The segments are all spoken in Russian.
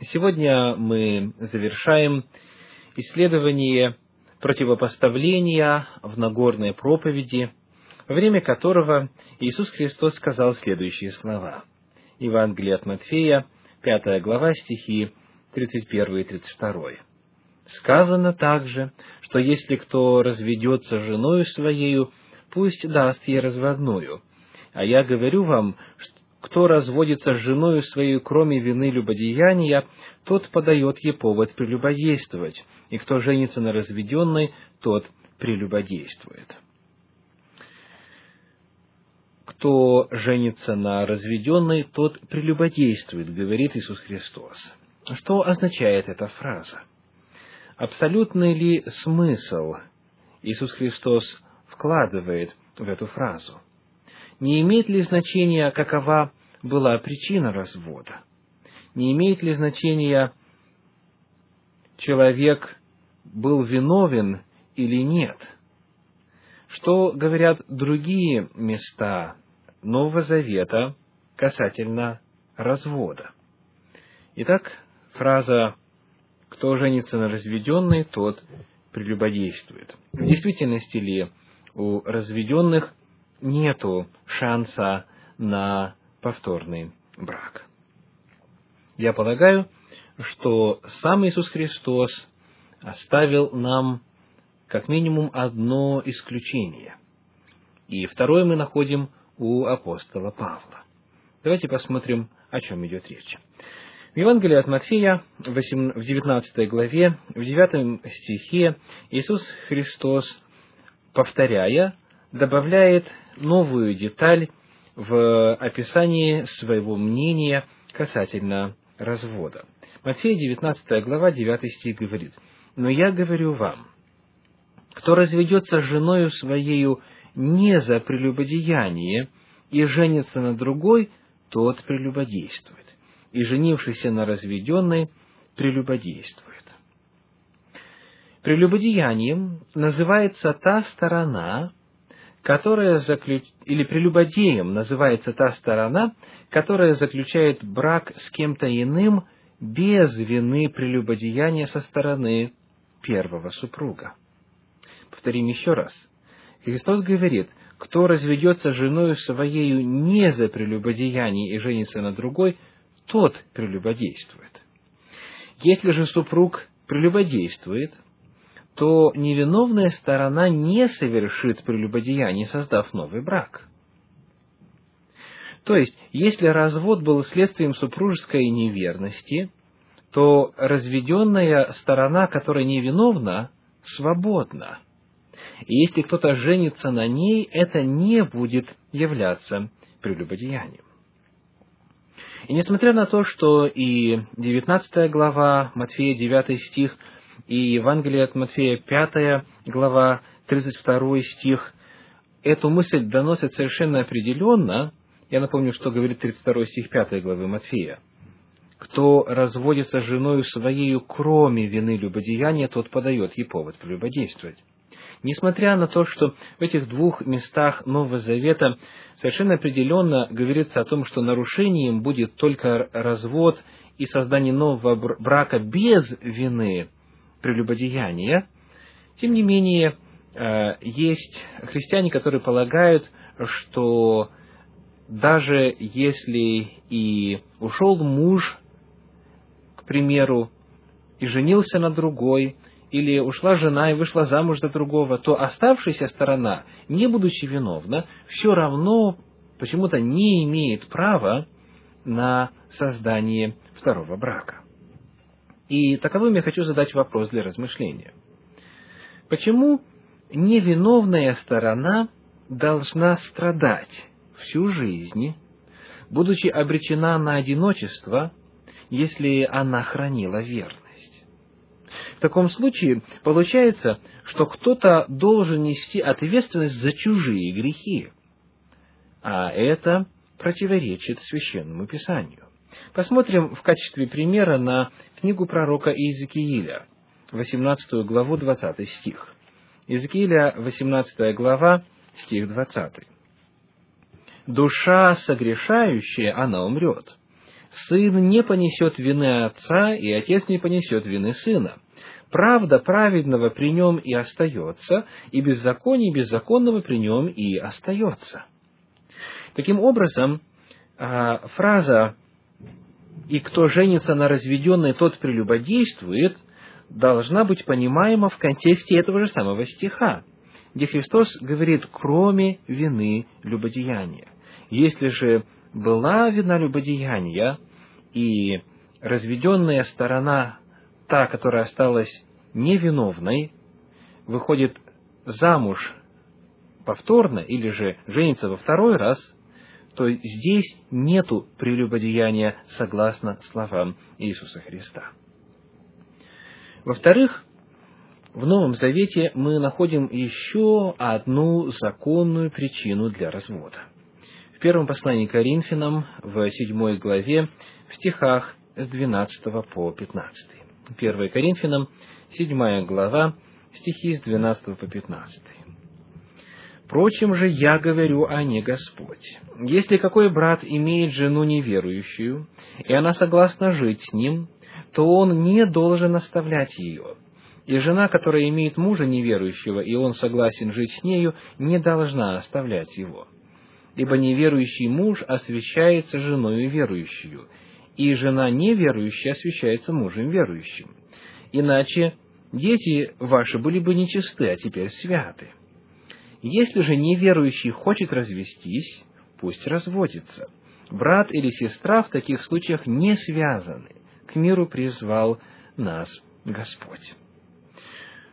Сегодня мы завершаем исследование противопоставления в Нагорной проповеди, во время которого Иисус Христос сказал следующие слова. Евангелие от Матфея, 5 глава, стихи 31 и 32. Сказано также, что если кто разведется женою своею, пусть даст ей разводную. А я говорю вам, кто разводится с женою своей, кроме вины любодеяния, тот подает ей повод прелюбодействовать, и кто женится на разведенной, тот прелюбодействует. Кто женится на разведенной, тот прелюбодействует, говорит Иисус Христос. Что означает эта фраза? Абсолютный ли смысл Иисус Христос вкладывает в эту фразу? Не имеет ли значения, какова была причина развода? Не имеет ли значения, человек был виновен или нет? Что говорят другие места Нового Завета касательно развода? Итак, фраза «Кто женится на разведенной, тот прелюбодействует». В действительности ли у разведенных нету шанса на повторный брак. Я полагаю, что сам Иисус Христос оставил нам как минимум одно исключение. И второе мы находим у апостола Павла. Давайте посмотрим, о чем идет речь. В Евангелии от Матфея, в 19 главе, в 9 стихе, Иисус Христос, повторяя, добавляет новую деталь в описании своего мнения касательно развода. Матфея 19 глава 9 стих говорит, «Но я говорю вам, кто разведется с женою своею не за прелюбодеяние и женится на другой, тот прелюбодействует, и женившийся на разведенной прелюбодействует». Прелюбодеянием называется та сторона, которая заключ... или прелюбодеем называется та сторона, которая заключает брак с кем-то иным без вины прелюбодеяния со стороны первого супруга. Повторим еще раз. Христос говорит, кто разведется женою своею не за прелюбодеяние и женится на другой, тот прелюбодействует. Если же супруг прелюбодействует – то невиновная сторона не совершит прелюбодеяние, создав новый брак. То есть, если развод был следствием супружеской неверности, то разведенная сторона, которая невиновна, свободна. И если кто-то женится на ней, это не будет являться прелюбодеянием. И несмотря на то, что и 19 глава, Матфея 9 стих – и Евангелие от Матфея, 5 глава, 32 стих, эту мысль доносит совершенно определенно. Я напомню, что говорит 32 стих 5 главы Матфея. «Кто разводится с женою своею, кроме вины любодеяния, тот подает ей повод прелюбодействовать». Несмотря на то, что в этих двух местах Нового Завета совершенно определенно говорится о том, что нарушением будет только развод и создание нового брака без вины прелюбодеяния, тем не менее, э, есть христиане, которые полагают, что даже если и ушел муж, к примеру, и женился на другой, или ушла жена и вышла замуж за другого, то оставшаяся сторона, не будучи виновна, все равно почему-то не имеет права на создание второго брака. И таковым я хочу задать вопрос для размышления. Почему невиновная сторона должна страдать всю жизнь, будучи обречена на одиночество, если она хранила верность? В таком случае получается, что кто-то должен нести ответственность за чужие грехи, а это противоречит священному писанию. Посмотрим в качестве примера на книгу пророка Иезекииля, 18 главу, 20 стих. Иезекииля, 18 глава, стих 20. «Душа согрешающая, она умрет. сын не понесет вины отца, и отец не понесет вины сына. Правда праведного при нем и остается, и беззаконие беззаконного при нем и остается. Таким образом, а, фраза «и кто женится на разведенной, тот прелюбодействует» должна быть понимаема в контексте этого же самого стиха, где Христос говорит «кроме вины любодеяния». Если же была вина любодеяния, и разведенная сторона, та, которая осталась невиновной, выходит замуж повторно или же женится во второй раз, то здесь нету прелюбодеяния согласно словам Иисуса Христа. Во-вторых, в Новом Завете мы находим еще одну законную причину для развода. В первом послании к Коринфянам, в седьмой главе, в стихах с 12 по 15. 1 Коринфянам, седьмая глава, стихи с 12 по 15. Впрочем же я говорю, а не Господь. Если какой брат имеет жену неверующую, и она согласна жить с ним, то он не должен оставлять ее. И жена, которая имеет мужа неверующего, и он согласен жить с нею, не должна оставлять его. Ибо неверующий муж освящается женою верующую, и жена неверующая освящается мужем верующим. Иначе дети ваши были бы нечисты, а теперь святы. Если же неверующий хочет развестись, пусть разводится. Брат или сестра в таких случаях не связаны к миру призвал нас Господь.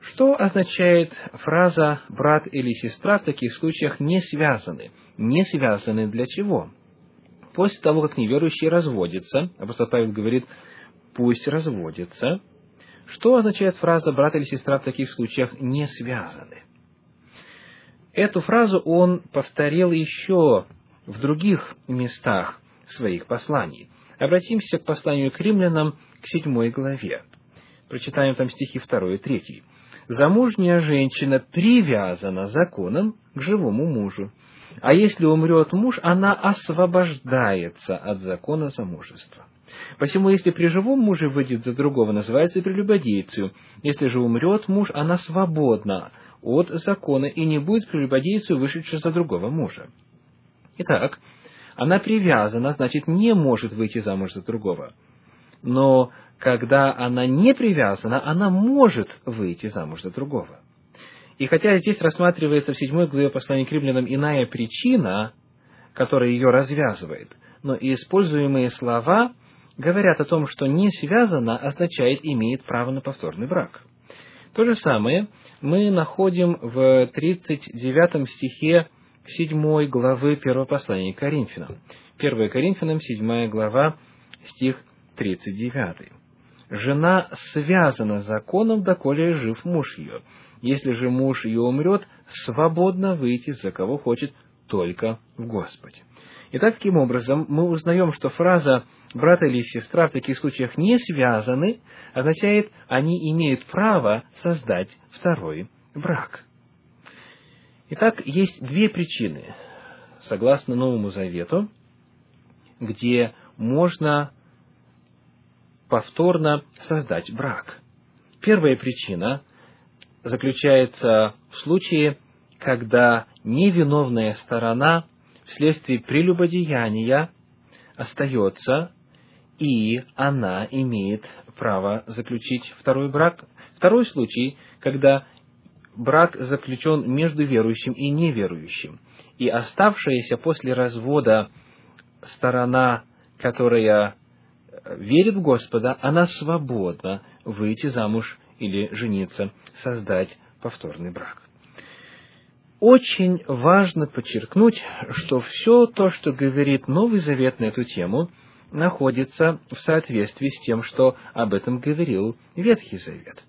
Что означает фраза «брат или сестра» в таких случаях не связаны? Не связаны для чего? После того, как неверующий разводится, апостол Павел говорит, пусть разводится. Что означает фраза «брат или сестра» в таких случаях не связаны? Эту фразу он повторил еще в других местах своих посланий. Обратимся к посланию к римлянам, к седьмой главе. Прочитаем там стихи второй и третий. «Замужняя женщина привязана законом к живому мужу, а если умрет муж, она освобождается от закона замужества. Посему, если при живом муже выйдет за другого, называется прелюбодейцию. Если же умрет муж, она свободна от закона и не будет прелюбодейцию, вышедшей за другого мужа. Итак, она привязана, значит, не может выйти замуж за другого. Но когда она не привязана, она может выйти замуж за другого. И хотя здесь рассматривается в седьмой главе послания к римлянам иная причина, которая ее развязывает, но и используемые слова говорят о том, что не связано означает имеет право на повторный брак. То же самое мы находим в 39 стихе 7 главы первого послания к Коринфянам. 1 Коринфянам, 7 глава, стих 39. «Жена связана законом, доколе жив муж ее. Если же муж ее умрет, свободно выйти за кого хочет, только в Господе». Итак, таким образом, мы узнаем, что фраза «брат или сестра» в таких случаях не связаны, означает, они имеют право создать второй брак. Итак, есть две причины, согласно Новому Завету, где можно повторно создать брак. Первая причина заключается в случае, когда невиновная сторона вследствие прелюбодеяния остается, и она имеет право заключить второй брак. Второй случай, когда брак заключен между верующим и неверующим. И оставшаяся после развода сторона, которая верит в Господа, она свободна выйти замуж или жениться, создать повторный брак. Очень важно подчеркнуть, что все то, что говорит Новый Завет на эту тему, находится в соответствии с тем, что об этом говорил Ветхий Завет.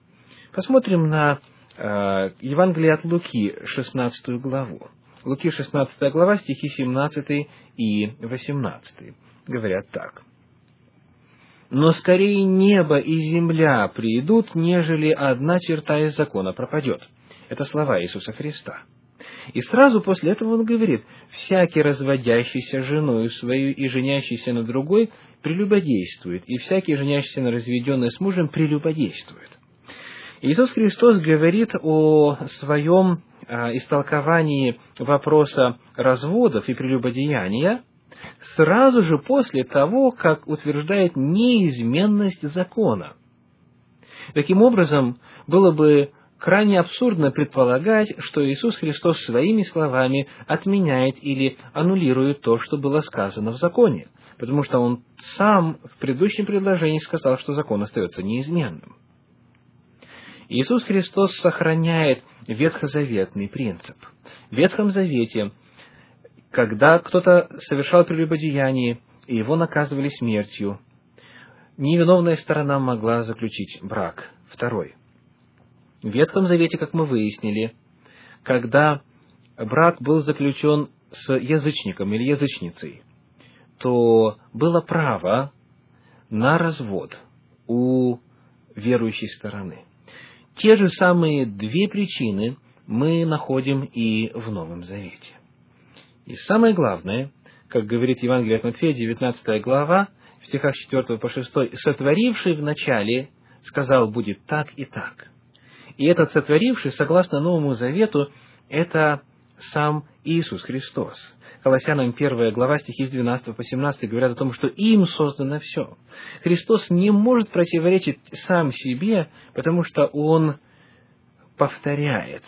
Посмотрим на Э, Евангелие от Луки, 16 главу. Луки, 16 глава, стихи 17 и 18 говорят так. «Но скорее небо и земля придут, нежели одна черта из закона пропадет». Это слова Иисуса Христа. И сразу после этого он говорит, «Всякий разводящийся женою свою и женящийся на другой прелюбодействует, и всякий, женящийся на разведенной с мужем, прелюбодействует. Иисус Христос говорит о своем а, истолковании вопроса разводов и прелюбодеяния сразу же после того, как утверждает неизменность закона. Таким образом, было бы крайне абсурдно предполагать, что Иисус Христос своими словами отменяет или аннулирует то, что было сказано в законе, потому что Он сам в предыдущем предложении сказал, что закон остается неизменным. Иисус Христос сохраняет ветхозаветный принцип. В Ветхом Завете, когда кто-то совершал прелюбодеяние, и его наказывали смертью, невиновная сторона могла заключить брак. Второй. В Ветхом Завете, как мы выяснили, когда брак был заключен с язычником или язычницей, то было право на развод у верующей стороны. Те же самые две причины мы находим и в Новом Завете. И самое главное, как говорит Евангелие от Матфея, 19 глава, в стихах 4 по 6, «Сотворивший в начале сказал, будет так и так». И этот сотворивший, согласно Новому Завету, это сам Иисус Христос. Колоссянам 1 глава, стихи с 12 по 17 говорят о том, что им создано все. Христос не может противоречить сам себе, потому что Он повторяет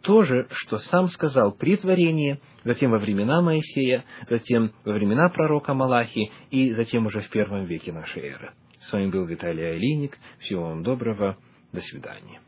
то же, что сам сказал при творении, затем во времена Моисея, затем во времена пророка Малахи и затем уже в первом веке нашей эры. С вами был Виталий Алиник. Всего вам доброго. До свидания.